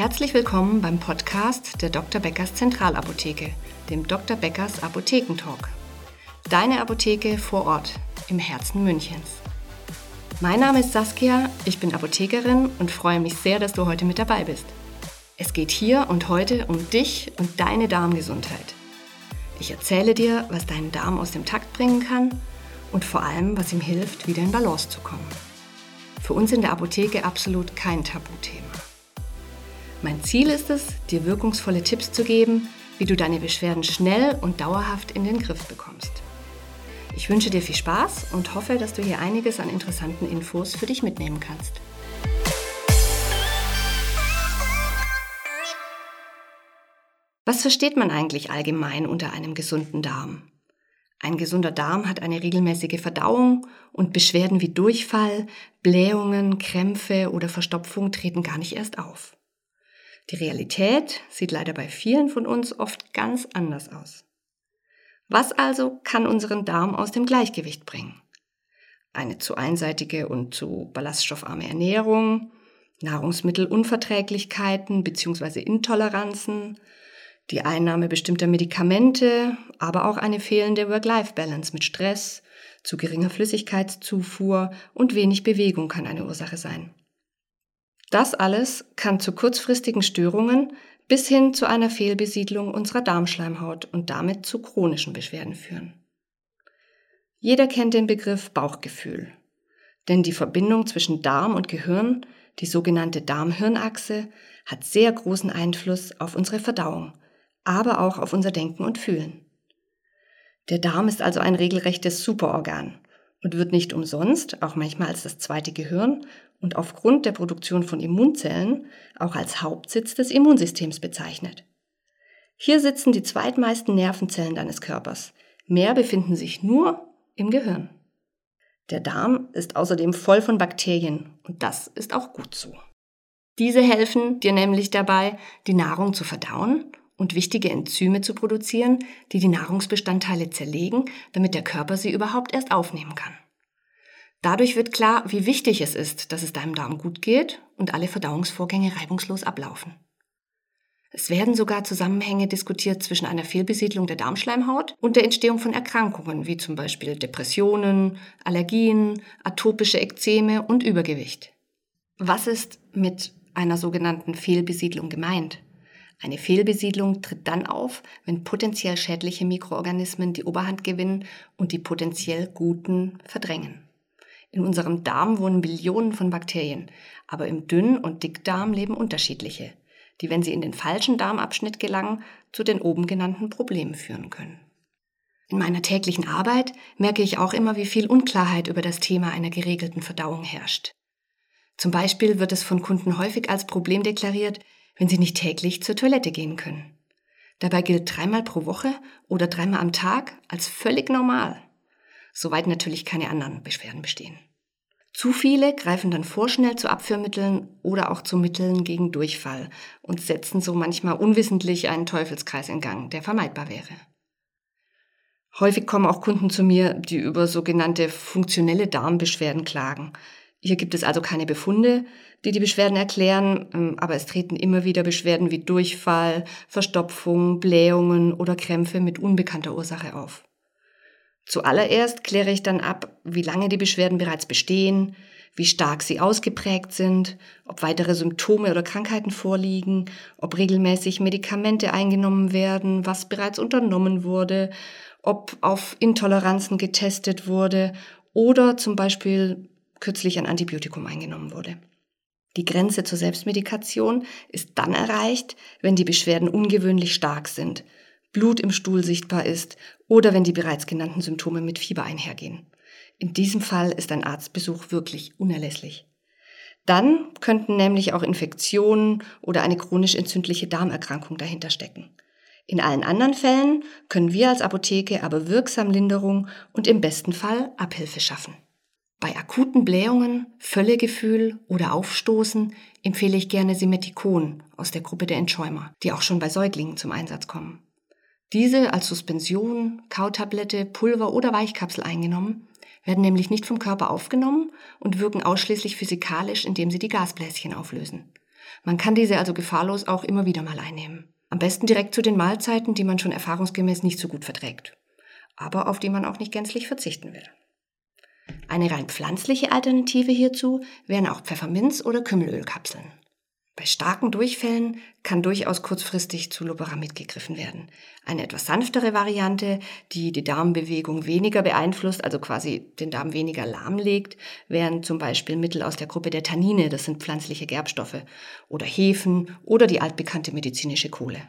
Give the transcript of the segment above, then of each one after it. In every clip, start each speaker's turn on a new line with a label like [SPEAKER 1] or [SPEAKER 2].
[SPEAKER 1] Herzlich willkommen beim Podcast der Dr. Beckers Zentralapotheke, dem Dr. Beckers Apothekentalk. Deine Apotheke vor Ort im Herzen Münchens. Mein Name ist Saskia, ich bin Apothekerin und freue mich sehr, dass du heute mit dabei bist. Es geht hier und heute um dich und deine Darmgesundheit. Ich erzähle dir, was deinen Darm aus dem Takt bringen kann und vor allem, was ihm hilft, wieder in Balance zu kommen. Für uns in der Apotheke absolut kein Tabuthema. Mein Ziel ist es, dir wirkungsvolle Tipps zu geben, wie du deine Beschwerden schnell und dauerhaft in den Griff bekommst. Ich wünsche dir viel Spaß und hoffe, dass du hier einiges an interessanten Infos für dich mitnehmen kannst. Was versteht man eigentlich allgemein unter einem gesunden Darm? Ein gesunder Darm hat eine regelmäßige Verdauung und Beschwerden wie Durchfall, Blähungen, Krämpfe oder Verstopfung treten gar nicht erst auf. Die Realität sieht leider bei vielen von uns oft ganz anders aus. Was also kann unseren Darm aus dem Gleichgewicht bringen? Eine zu einseitige und zu ballaststoffarme Ernährung, Nahrungsmittelunverträglichkeiten bzw. Intoleranzen, die Einnahme bestimmter Medikamente, aber auch eine fehlende Work-Life-Balance mit Stress, zu geringer Flüssigkeitszufuhr und wenig Bewegung kann eine Ursache sein. Das alles kann zu kurzfristigen Störungen bis hin zu einer Fehlbesiedlung unserer Darmschleimhaut und damit zu chronischen Beschwerden führen. Jeder kennt den Begriff Bauchgefühl, denn die Verbindung zwischen Darm und Gehirn, die sogenannte Darm-Hirn-Achse, hat sehr großen Einfluss auf unsere Verdauung, aber auch auf unser Denken und Fühlen. Der Darm ist also ein regelrechtes Superorgan und wird nicht umsonst auch manchmal als das zweite Gehirn und aufgrund der Produktion von Immunzellen auch als Hauptsitz des Immunsystems bezeichnet. Hier sitzen die zweitmeisten Nervenzellen deines Körpers. Mehr befinden sich nur im Gehirn. Der Darm ist außerdem voll von Bakterien und das ist auch gut so. Diese helfen dir nämlich dabei, die Nahrung zu verdauen und wichtige Enzyme zu produzieren, die die Nahrungsbestandteile zerlegen, damit der Körper sie überhaupt erst aufnehmen kann. Dadurch wird klar, wie wichtig es ist, dass es deinem Darm gut geht und alle Verdauungsvorgänge reibungslos ablaufen. Es werden sogar Zusammenhänge diskutiert zwischen einer Fehlbesiedlung der Darmschleimhaut und der Entstehung von Erkrankungen wie zum Beispiel Depressionen, Allergien, atopische Ekzeme und Übergewicht. Was ist mit einer sogenannten Fehlbesiedlung gemeint? Eine Fehlbesiedlung tritt dann auf, wenn potenziell schädliche Mikroorganismen die Oberhand gewinnen und die potenziell guten verdrängen. In unserem Darm wohnen Billionen von Bakterien, aber im Dünn- und Dickdarm leben unterschiedliche, die, wenn sie in den falschen Darmabschnitt gelangen, zu den oben genannten Problemen führen können. In meiner täglichen Arbeit merke ich auch immer, wie viel Unklarheit über das Thema einer geregelten Verdauung herrscht. Zum Beispiel wird es von Kunden häufig als Problem deklariert, wenn sie nicht täglich zur Toilette gehen können. Dabei gilt dreimal pro Woche oder dreimal am Tag als völlig normal soweit natürlich keine anderen Beschwerden bestehen. Zu viele greifen dann vorschnell zu Abführmitteln oder auch zu Mitteln gegen Durchfall und setzen so manchmal unwissentlich einen Teufelskreis in Gang, der vermeidbar wäre. Häufig kommen auch Kunden zu mir, die über sogenannte funktionelle Darmbeschwerden klagen. Hier gibt es also keine Befunde, die die Beschwerden erklären, ähm, aber es treten immer wieder Beschwerden wie Durchfall, Verstopfung, Blähungen oder Krämpfe mit unbekannter Ursache auf. Zuallererst kläre ich dann ab, wie lange die Beschwerden bereits bestehen, wie stark sie ausgeprägt sind, ob weitere Symptome oder Krankheiten vorliegen, ob regelmäßig Medikamente eingenommen werden, was bereits unternommen wurde, ob auf Intoleranzen getestet wurde oder zum Beispiel kürzlich ein Antibiotikum eingenommen wurde. Die Grenze zur Selbstmedikation ist dann erreicht, wenn die Beschwerden ungewöhnlich stark sind – Blut im Stuhl sichtbar ist oder wenn die bereits genannten Symptome mit Fieber einhergehen. In diesem Fall ist ein Arztbesuch wirklich unerlässlich. Dann könnten nämlich auch Infektionen oder eine chronisch entzündliche Darmerkrankung dahinter stecken. In allen anderen Fällen können wir als Apotheke aber wirksam Linderung und im besten Fall Abhilfe schaffen. Bei akuten Blähungen, Völlegefühl oder Aufstoßen empfehle ich gerne Simeticon aus der Gruppe der Entschäumer, die auch schon bei Säuglingen zum Einsatz kommen. Diese als Suspension, Kautablette, Pulver oder Weichkapsel eingenommen, werden nämlich nicht vom Körper aufgenommen und wirken ausschließlich physikalisch, indem sie die Gasbläschen auflösen. Man kann diese also gefahrlos auch immer wieder mal einnehmen. Am besten direkt zu den Mahlzeiten, die man schon erfahrungsgemäß nicht so gut verträgt, aber auf die man auch nicht gänzlich verzichten will. Eine rein pflanzliche Alternative hierzu wären auch Pfefferminz- oder Kümmelölkapseln. Bei starken Durchfällen kann durchaus kurzfristig zu Loperamid gegriffen werden. Eine etwas sanftere Variante, die die Darmbewegung weniger beeinflusst, also quasi den Darm weniger lahmlegt, wären zum Beispiel Mittel aus der Gruppe der Tannine, das sind pflanzliche Gerbstoffe, oder Hefen oder die altbekannte medizinische Kohle.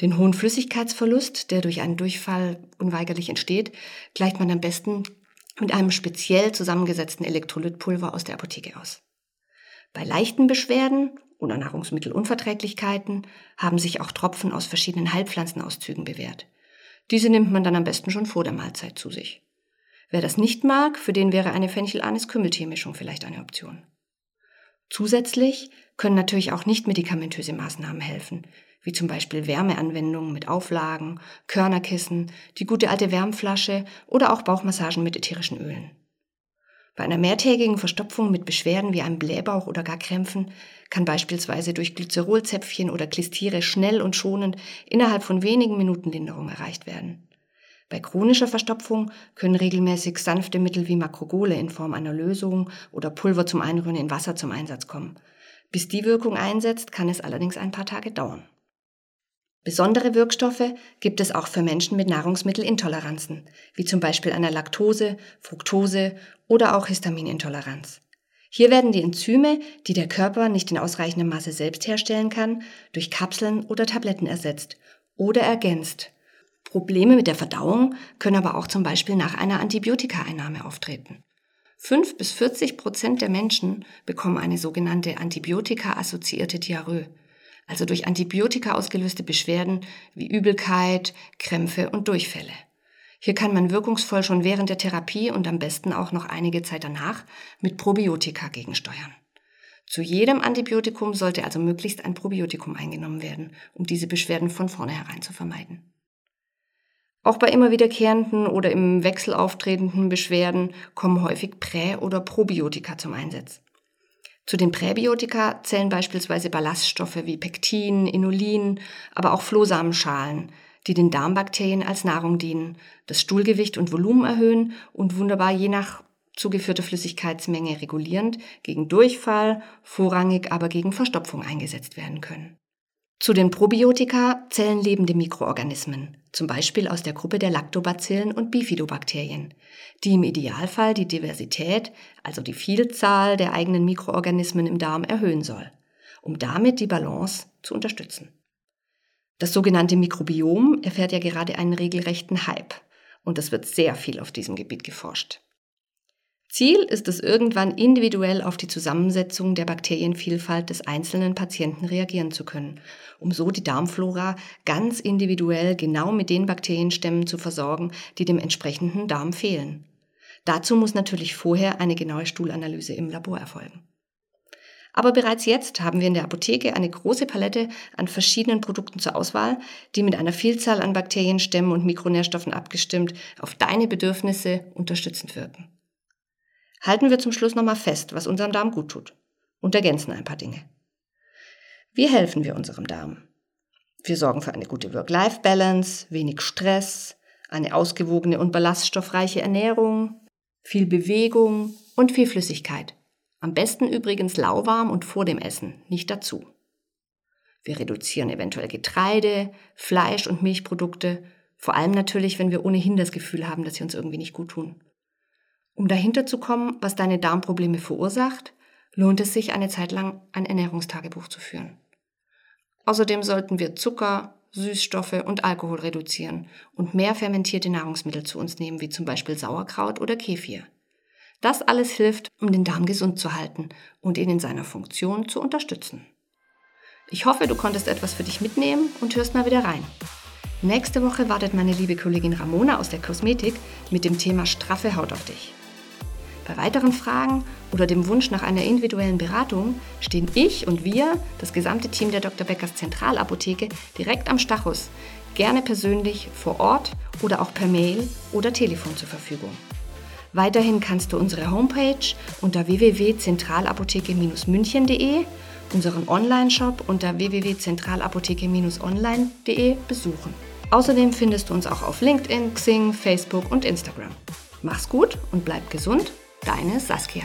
[SPEAKER 1] Den hohen Flüssigkeitsverlust, der durch einen Durchfall unweigerlich entsteht, gleicht man am besten mit einem speziell zusammengesetzten Elektrolytpulver aus der Apotheke aus. Bei leichten Beschwerden oder Nahrungsmittelunverträglichkeiten haben sich auch Tropfen aus verschiedenen Heilpflanzenauszügen bewährt. Diese nimmt man dann am besten schon vor der Mahlzeit zu sich. Wer das nicht mag, für den wäre eine Fenchel-Anis-Kümmeltee-Mischung vielleicht eine Option. Zusätzlich können natürlich auch nicht medikamentöse Maßnahmen helfen, wie zum Beispiel Wärmeanwendungen mit Auflagen, Körnerkissen, die gute alte Wärmflasche oder auch Bauchmassagen mit ätherischen Ölen. Bei einer mehrtägigen Verstopfung mit Beschwerden wie einem Blähbauch oder gar Krämpfen kann beispielsweise durch Glycerolzäpfchen oder Klistire schnell und schonend innerhalb von wenigen Minuten Linderung erreicht werden. Bei chronischer Verstopfung können regelmäßig sanfte Mittel wie Makrogole in Form einer Lösung oder Pulver zum Einrühren in Wasser zum Einsatz kommen. Bis die Wirkung einsetzt, kann es allerdings ein paar Tage dauern. Besondere Wirkstoffe gibt es auch für Menschen mit Nahrungsmittelintoleranzen, wie zum Beispiel einer Laktose, Fructose oder auch Histaminintoleranz. Hier werden die Enzyme, die der Körper nicht in ausreichendem Maße selbst herstellen kann, durch Kapseln oder Tabletten ersetzt oder ergänzt. Probleme mit der Verdauung können aber auch zum Beispiel nach einer Antibiotikaeinnahme auftreten. 5 bis 40 Prozent der Menschen bekommen eine sogenannte Antibiotika-assoziierte Diarrhoe also durch Antibiotika ausgelöste Beschwerden wie Übelkeit, Krämpfe und Durchfälle. Hier kann man wirkungsvoll schon während der Therapie und am besten auch noch einige Zeit danach mit Probiotika gegensteuern. Zu jedem Antibiotikum sollte also möglichst ein Probiotikum eingenommen werden, um diese Beschwerden von vornherein zu vermeiden. Auch bei immer wiederkehrenden oder im Wechsel auftretenden Beschwerden kommen häufig Prä- oder Probiotika zum Einsatz. Zu den Präbiotika zählen beispielsweise Ballaststoffe wie Pektin, Inulin, aber auch Flohsamenschalen, die den Darmbakterien als Nahrung dienen, das Stuhlgewicht und Volumen erhöhen und wunderbar je nach zugeführter Flüssigkeitsmenge regulierend gegen Durchfall, vorrangig aber gegen Verstopfung eingesetzt werden können. Zu den Probiotika zählen lebende Mikroorganismen, zum Beispiel aus der Gruppe der Lactobacillen und Bifidobakterien, die im Idealfall die Diversität, also die Vielzahl der eigenen Mikroorganismen im Darm erhöhen soll, um damit die Balance zu unterstützen. Das sogenannte Mikrobiom erfährt ja gerade einen regelrechten Hype und es wird sehr viel auf diesem Gebiet geforscht. Ziel ist es irgendwann individuell auf die Zusammensetzung der Bakterienvielfalt des einzelnen Patienten reagieren zu können, um so die Darmflora ganz individuell genau mit den Bakterienstämmen zu versorgen, die dem entsprechenden Darm fehlen. Dazu muss natürlich vorher eine genaue Stuhlanalyse im Labor erfolgen. Aber bereits jetzt haben wir in der Apotheke eine große Palette an verschiedenen Produkten zur Auswahl, die mit einer Vielzahl an Bakterienstämmen und Mikronährstoffen abgestimmt auf deine Bedürfnisse unterstützend wirken. Halten wir zum Schluss nochmal fest, was unserem Darm gut tut und ergänzen ein paar Dinge. Wie helfen wir unserem Darm? Wir sorgen für eine gute Work-Life-Balance, wenig Stress, eine ausgewogene und ballaststoffreiche Ernährung, viel Bewegung und viel Flüssigkeit. Am besten übrigens lauwarm und vor dem Essen, nicht dazu. Wir reduzieren eventuell Getreide, Fleisch und Milchprodukte, vor allem natürlich, wenn wir ohnehin das Gefühl haben, dass sie uns irgendwie nicht gut tun. Um dahinter zu kommen, was deine Darmprobleme verursacht, lohnt es sich eine Zeit lang ein Ernährungstagebuch zu führen. Außerdem sollten wir Zucker, Süßstoffe und Alkohol reduzieren und mehr fermentierte Nahrungsmittel zu uns nehmen, wie zum Beispiel Sauerkraut oder Kefir. Das alles hilft, um den Darm gesund zu halten und ihn in seiner Funktion zu unterstützen. Ich hoffe, du konntest etwas für dich mitnehmen und hörst mal wieder rein. Nächste Woche wartet meine liebe Kollegin Ramona aus der Kosmetik mit dem Thema straffe Haut auf dich. Bei weiteren Fragen oder dem Wunsch nach einer individuellen Beratung stehen ich und wir, das gesamte Team der Dr. Beckers Zentralapotheke, direkt am Stachus, gerne persönlich vor Ort oder auch per Mail oder Telefon zur Verfügung. Weiterhin kannst du unsere Homepage unter www.zentralapotheke-münchen.de unseren Online-Shop unter www.zentralapotheke-online.de besuchen. Außerdem findest du uns auch auf LinkedIn, Xing, Facebook und Instagram. Mach's gut und bleib gesund, deine Saskia.